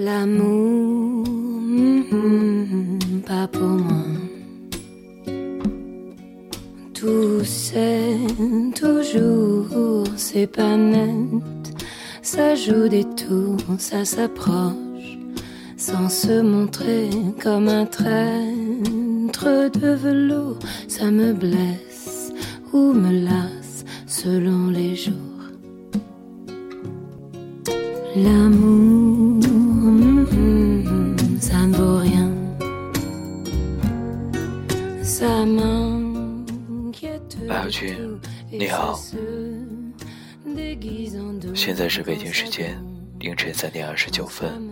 L'amour, mm, pas pour moi. Tout c'est toujours, c'est pas net. Ça joue des tours, ça s'approche, sans se montrer comme un traître de velours. Ça me blesse ou me lasse selon les jours. L'amour, 白小军，你好。现在是北京时间凌晨三点二十九分，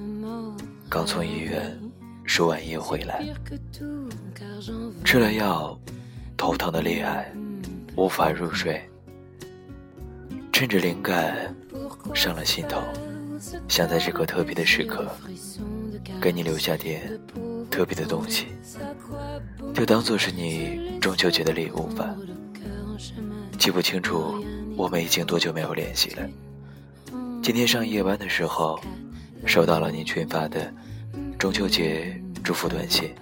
刚从医院输完液回来，吃了药，头疼的厉害，无法入睡。趁着灵感上了心头，想在这个特别的时刻，给你留下点特别的东西，就当做是你中秋节的礼物吧。记不清楚我们已经多久没有联系了。今天上夜班的时候，收到了你群发的中秋节祝福短信。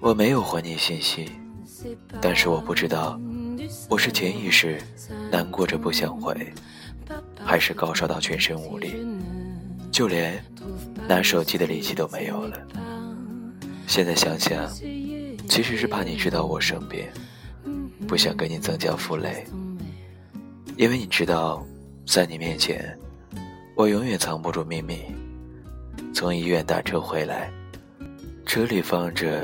我没有回你信息，但是我不知道，我是潜意识难过着不想回，还是高烧到全身无力，就连拿手机的力气都没有了。现在想想，其实是怕你知道我生病，不想给你增加负累，因为你知道。在你面前，我永远藏不住秘密。从医院打车回来，车里放着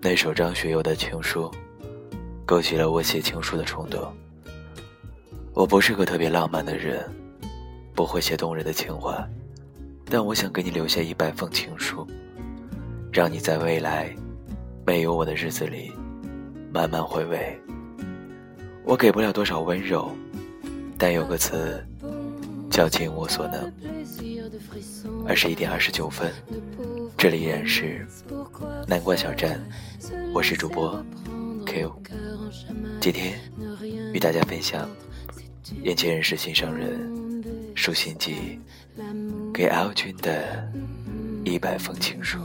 那首张学友的情书，勾起了我写情书的冲动。我不是个特别浪漫的人，不会写动人的情话，但我想给你留下一百封情书，让你在未来没有我的日子里慢慢回味。我给不了多少温柔，但有个词。叫尽我所能。二十一点二十九分，这里依然是南瓜小站，我是主播 Q。今天与大家分享眼前人是心上人书信集给 L 君的一百封情书。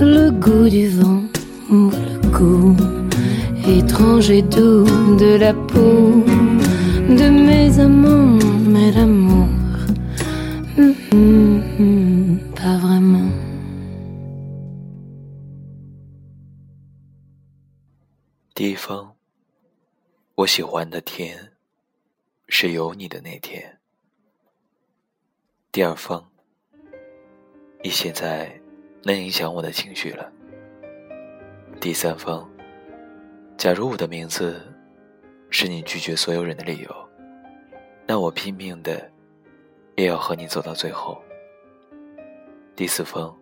Le goût étrange et doux de la peau de mes amants, mais l'amour, pas vraiment. 第一封，我喜欢的天是有你的那天。第二封，你现在能影响我的情绪了。第三封，假如我的名字是你拒绝所有人的理由，那我拼命的也要和你走到最后。第四封，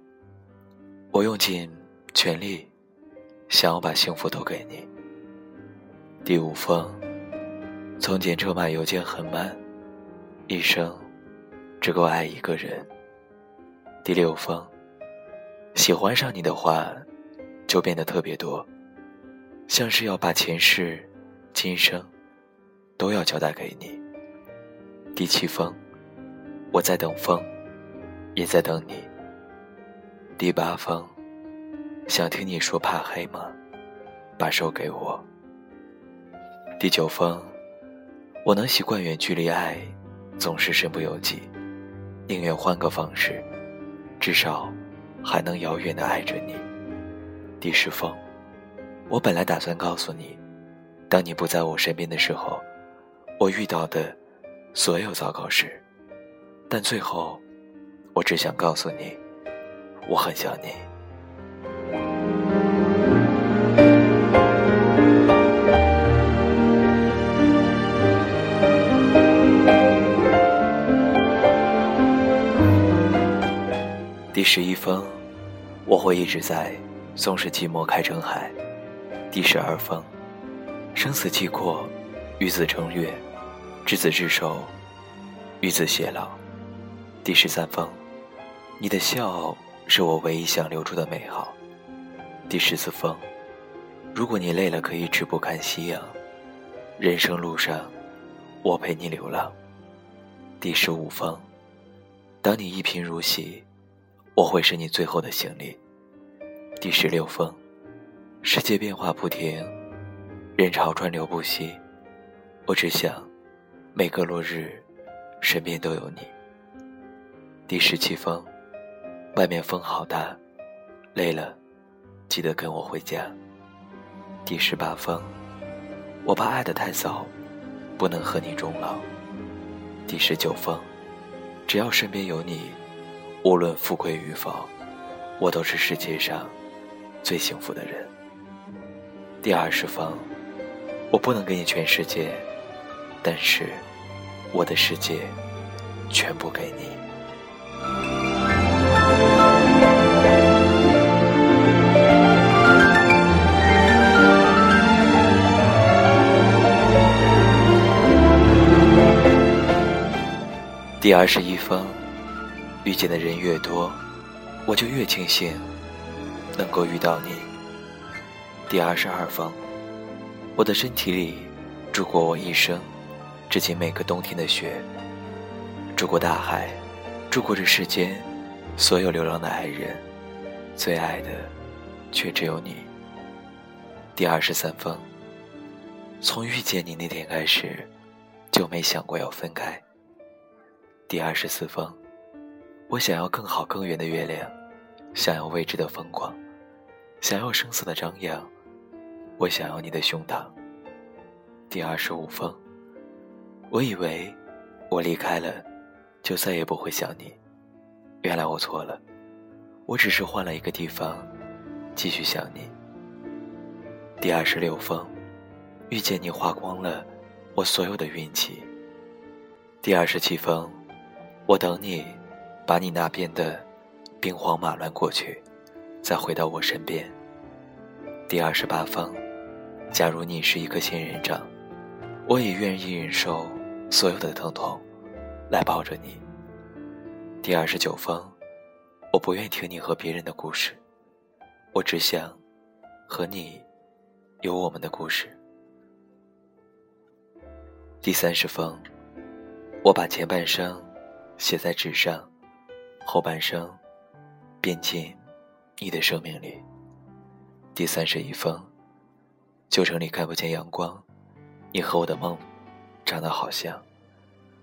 我用尽全力想要把幸福都给你。第五封，从前车马邮件很慢，一生只够爱一个人。第六封，喜欢上你的话。就变得特别多，像是要把前世、今生都要交代给你。第七封，我在等风，也在等你。第八封，想听你说怕黑吗？把手给我。第九封，我能习惯远距离爱，总是身不由己，宁愿换个方式，至少还能遥远的爱着你。第十封，我本来打算告诉你，当你不在我身边的时候，我遇到的所有糟糕事，但最后，我只想告诉你，我很想你。第十一封，我会一直在。纵使寂寞开成海，第十二封，生死契阔，与子成悦，执子之手，与子偕老。第十三封，你的笑是我唯一想留住的美好。第十四封，如果你累了，可以止步看夕阳。人生路上，我陪你流浪。第十五封，当你一贫如洗，我会是你最后的行李。第十六封，世界变化不停，人潮川流不息，我只想每个落日，身边都有你。第十七封，外面风好大，累了，记得跟我回家。第十八封，我怕爱得太早，不能和你终老。第十九封，只要身边有你，无论富贵与否，我都是世界上最幸福的人。第二十封，我不能给你全世界，但是我的世界全部给你。第二十一封，遇见的人越多，我就越庆幸能够遇到你。第二十二封，我的身体里住过我一生，至今每个冬天的雪，住过大海，住过这世间所有流浪的爱人，最爱的却只有你。第二十三封，从遇见你那天开始，就没想过要分开。第二十四封，我想要更好更圆的月亮，想要未知的风光，想要声色的张扬，我想要你的胸膛。第二十五封，我以为我离开了，就再也不会想你，原来我错了，我只是换了一个地方，继续想你。第二十六封，遇见你花光了我所有的运气。第二十七封。我等你，把你那边的兵荒马乱过去，再回到我身边。第二十八封，假如你是一个仙人掌，我也愿意忍受所有的疼痛，来抱着你。第二十九封，我不愿听你和别人的故事，我只想和你有我们的故事。第三十封，我把前半生。写在纸上，后半生，便进你的生命里。第三十一封，旧城里看不见阳光，你和我的梦，长得好像。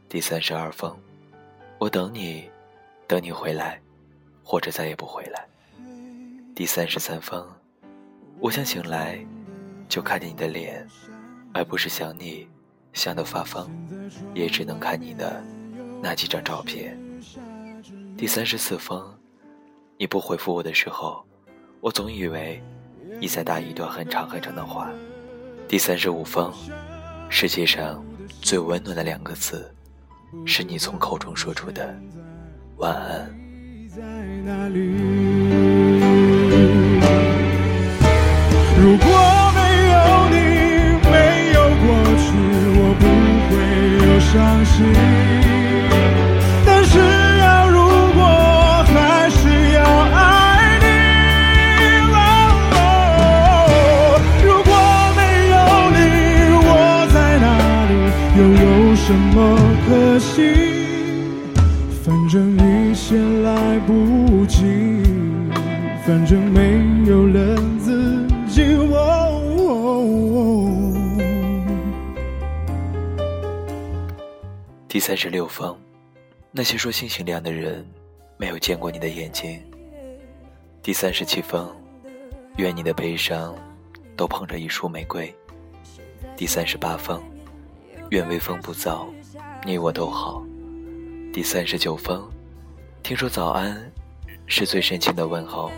第三十二封，我等你，等你回来，或者再也不回来。第三十三封，我想醒来，就看见你的脸，而不是想你，想得发疯，也只能看你的。那几张照片。第三十四封，你不回复我的时候，我总以为你在打一段很长很长的话。第三十五封，世界上最温暖的两个字，是你从口中说出的晚安。如果没有你，没有过去，我不会有伤心。可惜？反正一切来不及，反正没有了自己。第三十六封，那些说星星亮的人，没有见过你的眼睛。第三十七封，愿你的悲伤都捧着一束玫瑰。第三十八封。愿微风不燥，你我都好。第三十九封，听说早安是最深情的问候，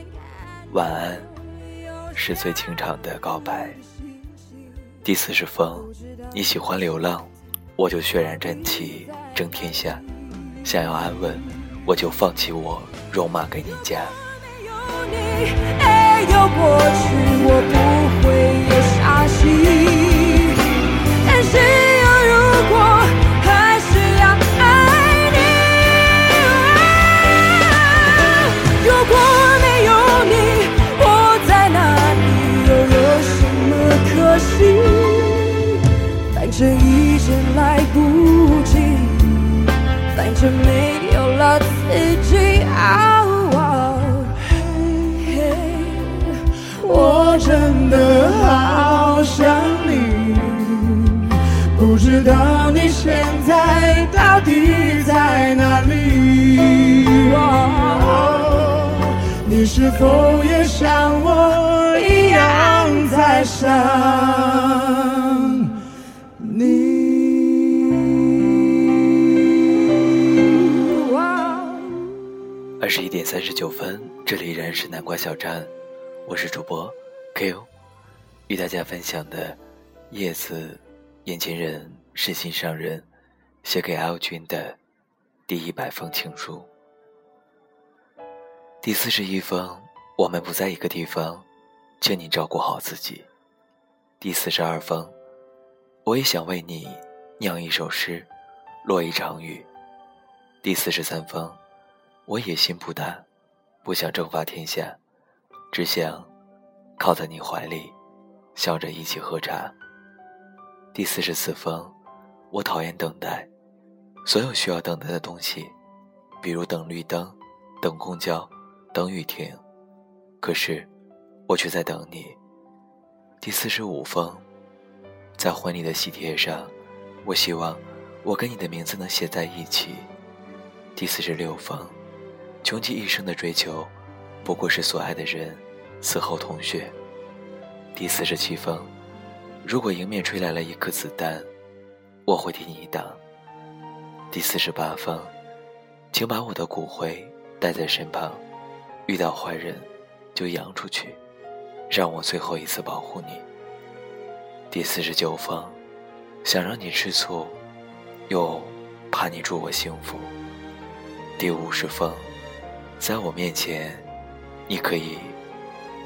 晚安是最情长的告白。第四十封，你喜欢流浪，我就血染战旗争天下；想要安稳，我就放弃我戎马给你家。没有过去，我不会有伤心，没有了自己。我真的好想你，不知道你现在到底在哪里。你是否也像我一样在想二十一点三十九分，这里依然是南瓜小站，我是主播 Q，与大家分享的叶子眼前人是心上人写给 L 君的第一百封情书。第四十一封，我们不在一个地方，请你照顾好自己。第四十二封，我也想为你酿一首诗，落一场雨。第四十三封，我野心不大，不想征伐天下，只想靠在你怀里，笑着一起喝茶。第四十四封，我讨厌等待，所有需要等待的东西，比如等绿灯，等公交。等雨停，可是我却在等你。第四十五封，在婚礼的喜帖上，我希望我跟你的名字能写在一起。第四十六封，穷极一生的追求，不过是所爱的人死后同穴。第四十七封，如果迎面吹来了一颗子弹，我会替你挡。第四十八封，请把我的骨灰带在身旁。遇到坏人，就扬出去，让我最后一次保护你。第四十九封，想让你吃醋，又怕你祝我幸福。第五十封，在我面前，你可以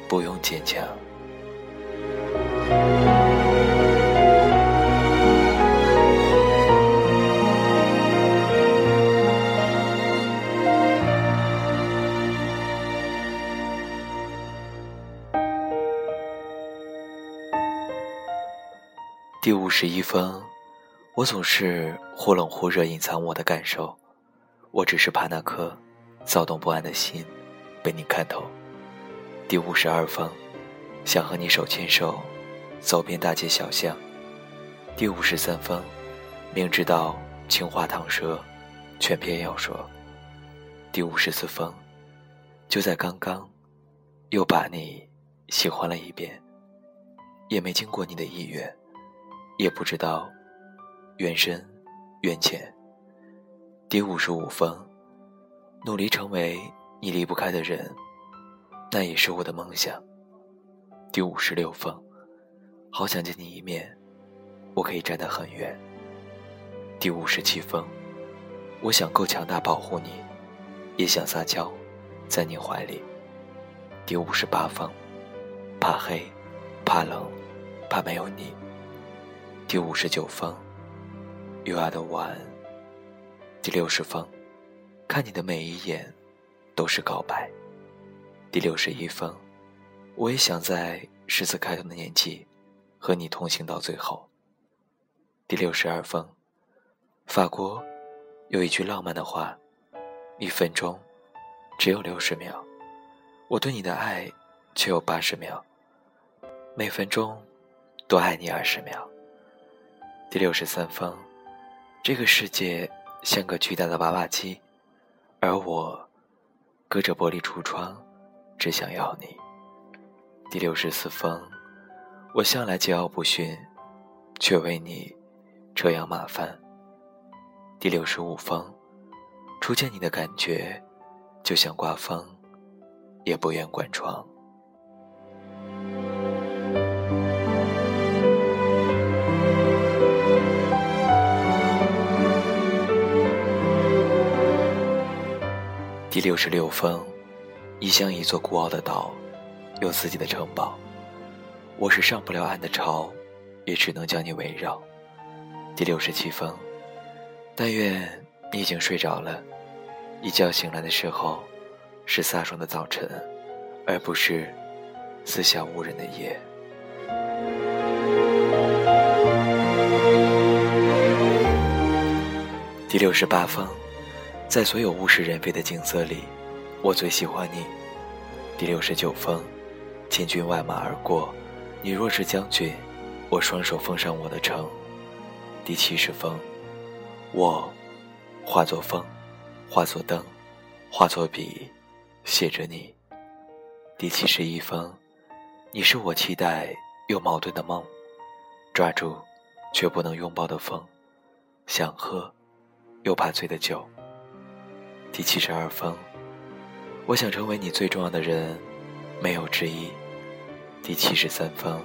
不用坚强。第五十一封，我总是忽冷忽热，隐藏我的感受。我只是怕那颗躁动不安的心被你看透。第五十二封，想和你手牵手走遍大街小巷。第五十三封，明知道情话淌舌，却偏要说。第五十四封，就在刚刚，又把你喜欢了一遍，也没经过你的意愿。也不知道缘深缘浅。第五十五封，努力成为你离不开的人，那也是我的梦想。第五十六封，好想见你一面，我可以站得很远。第五十七封，我想够强大保护你，也想撒娇，在你怀里。第五十八封，怕黑，怕冷，怕没有你。第五十九封，You are the one。第六十封，看你的每一眼都是告白。第六十一封，我也想在十字开头的年纪和你同行到最后。第六十二封，法国有一句浪漫的话：一分钟只有六十秒，我对你的爱却有八十秒，每分钟多爱你二十秒。第六十三封，这个世界像个巨大的娃娃机，而我隔着玻璃橱窗，只想要你。第六十四封，我向来桀骜不驯，却为你车扬马翻。第六十五封，初见你的感觉，就像刮风，也不愿关窗。第六十六封，异乡一座孤傲的岛，有自己的城堡。我是上不了岸的潮，也只能将你围绕。第六十七封，但愿你已经睡着了，一觉醒来的时候，是飒爽的早晨，而不是四下无人的夜。第六十八封，在所有物是人非的景色里，我最喜欢你。第六十九封，千军万马而过，你若是将军，我双手奉上我的城。第七十封，我化作风，化作灯，化作笔，写着你。第七十一封，你是我期待又矛盾的梦，抓住却不能拥抱的风，想喝又怕醉的酒。第七十二封，我想成为你最重要的人，没有之一。第七十三封，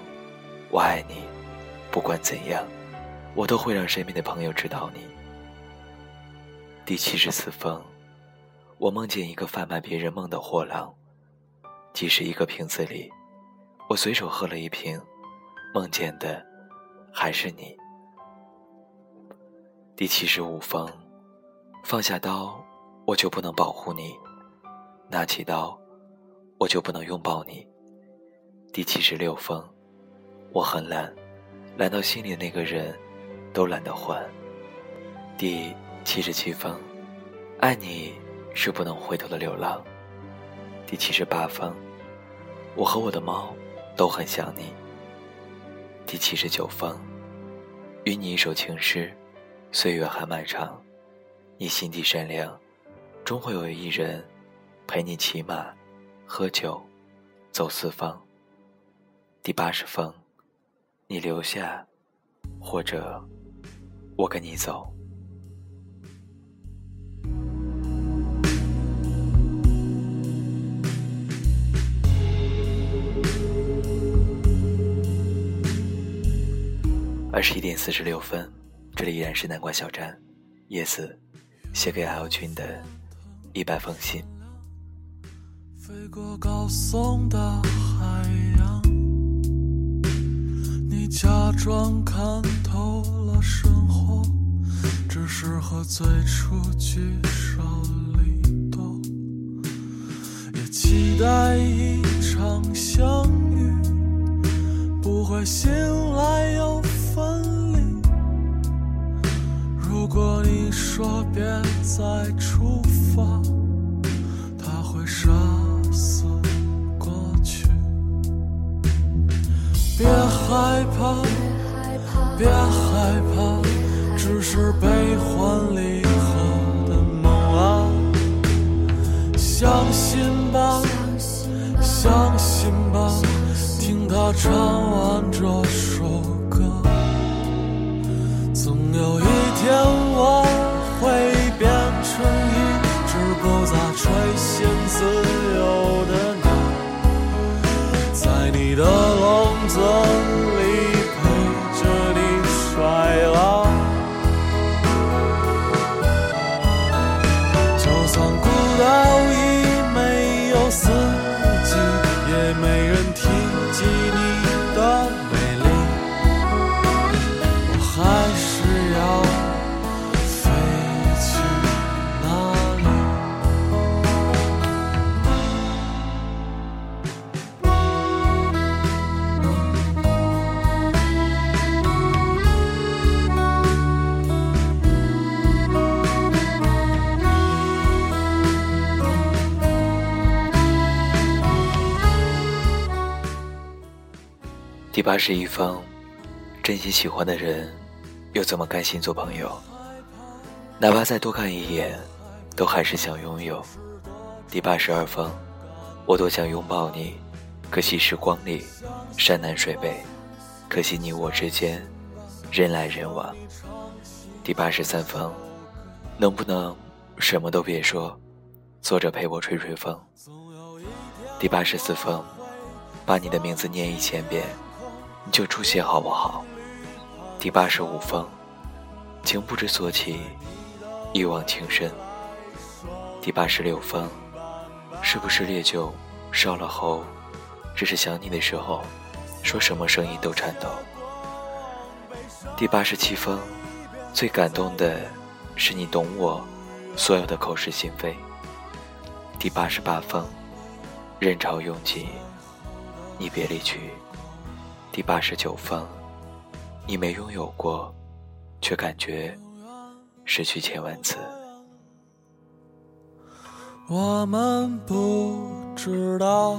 我爱你，不管怎样。我都会让身边的朋友知道你。第七十四封，我梦见一个贩卖别人梦的货郎，即使一个瓶子里，我随手喝了一瓶，梦见的还是你。第七十五封，放下刀，我就不能保护你；拿起刀，我就不能拥抱你。第七十六封，我很懒，懒到心里那个人。都懒得还。第七十七封，爱你是不能回头的流浪。第七十八封，我和我的猫都很想你。第七十九封，与你一首情诗，岁月还漫长。你心地善良，终会有一人陪你骑马、喝酒、走四方。第八十封，你留下，或者。我跟你走。二十一点四十六分，这里依然是南瓜小站，叶子写给 L 君的一百封信。飞过高耸的海洋，你假装看透了生活。只是和最初聚少离多，也期待一场相遇，不会醒来又分离。如果你说别再出发，他会杀死过去。别害怕，别害怕。只是悲欢离合的梦啊，相信吧，相信吧，听他唱完这首天我会变成一只狗，在垂涎自己。第八十一封，真心喜欢的人，又怎么甘心做朋友？哪怕再多看一眼，都还是想拥有。第八十二封，我多想拥抱你，可惜时光里山南水北，可惜你我之间人来人往。第八十三封，能不能什么都别说，坐着陪我吹吹风？第八十四封，把你的名字念一千遍。你就出现好不好？第八十五封，情不知所起，一往情深。第八十六封，是不是烈酒烧了喉？只是想你的时候，说什么声音都颤抖。第八十七封，最感动的是你懂我所有的口是心非。第八十八封，人潮拥挤，你别离去。第八十九封，你没拥有过，却感觉失去千万次。我们不知道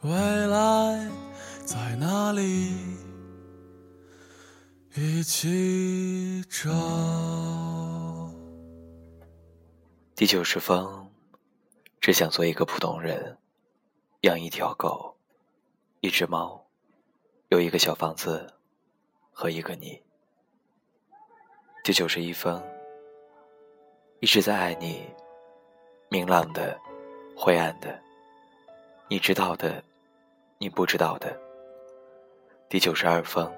未来在哪里，一起找。第九十封，只想做一个普通人，养一条狗，一只猫，有一个小房子和一个你。第九十一封。一直在爱你，明朗的，灰暗的，你知道的，你不知道的。第九十二封，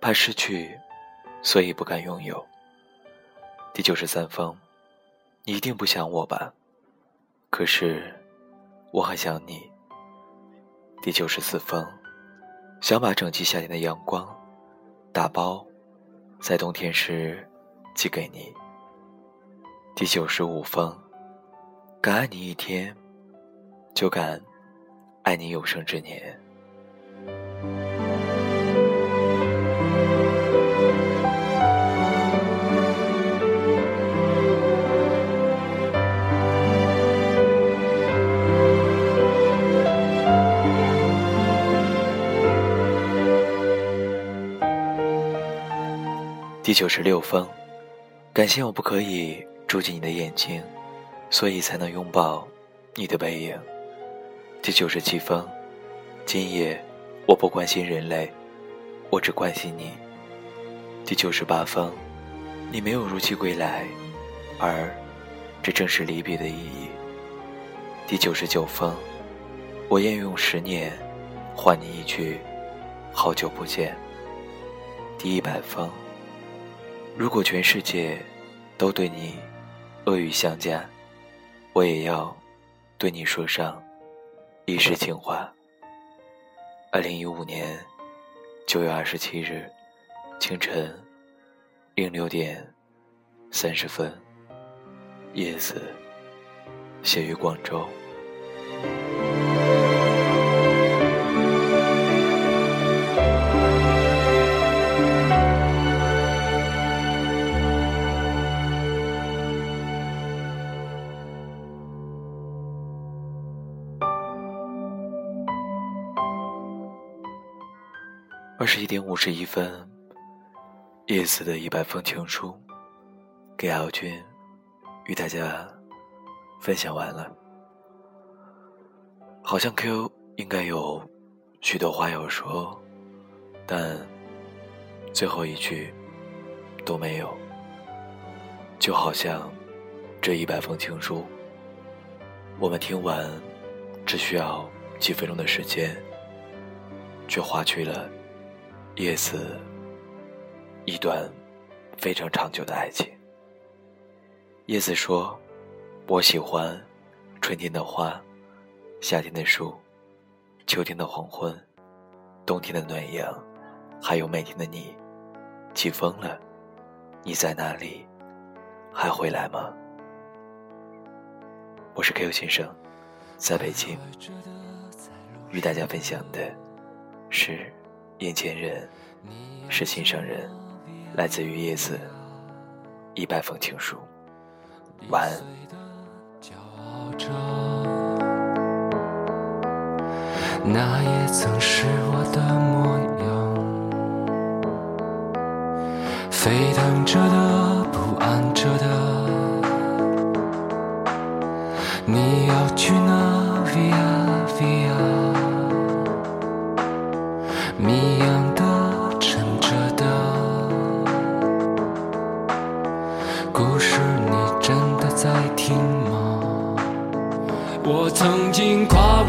怕失去，所以不敢拥有。第九十三封，你一定不想我吧？可是，我很想你。第九十四封，想把整季夏天的阳光打包，在冬天时寄给你。第九十五封，敢爱你一天，就敢爱你有生之年。第九十六封，感谢我不可以。住进你的眼睛，所以才能拥抱你的背影。第九十七封，今夜我不关心人类，我只关心你。第九十八封，你没有如期归来，而这正是离别的意义。第九十九封，我愿用十年换你一句好久不见。第一百封，如果全世界都对你。恶语相加，我也要对你说上一世情话。二零一五年九月二十七日清晨零六点三十分，叶子写于广州。点五十一分，叶子的一百封情书给敖君，与大家分享完了。好像 Q 应该有许多话要说，但最后一句都没有。就好像这一百封情书，我们听完只需要几分钟的时间，却划去了。叶子，一段非常长久的爱情。叶子说：“我喜欢春天的花，夏天的树，秋天的黄昏，冬天的暖阳，还有每天的你。起风了，你在哪里？还回来吗？”我是 Q 先生，在北京，与大家分享的是。眼前人是心上人，来自于叶子一百封情书。晚安。那也曾是我的模样，沸腾着的，不安着的。你要去哪？Via Via。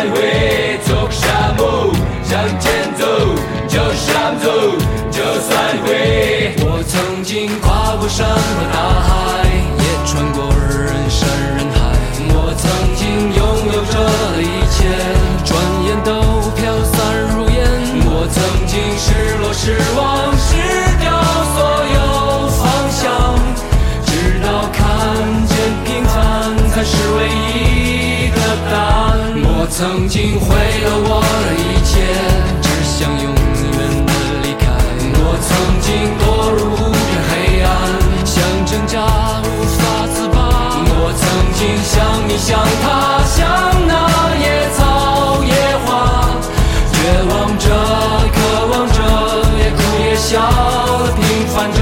还会走下坡，向前走，就这么走，就算会。我曾经跨过山和大海，也穿过人山人海。我曾经拥有着的一切，转眼都飘散如烟。我曾经失落失望。曾经毁了我的一切，只想永远的离开。我曾经堕入无边黑暗。想挣扎无法自拔，我曾经像你像他，像那野草野花，绝望着，渴望着，也哭也笑，平凡着。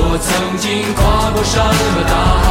我曾经跨过山和大海，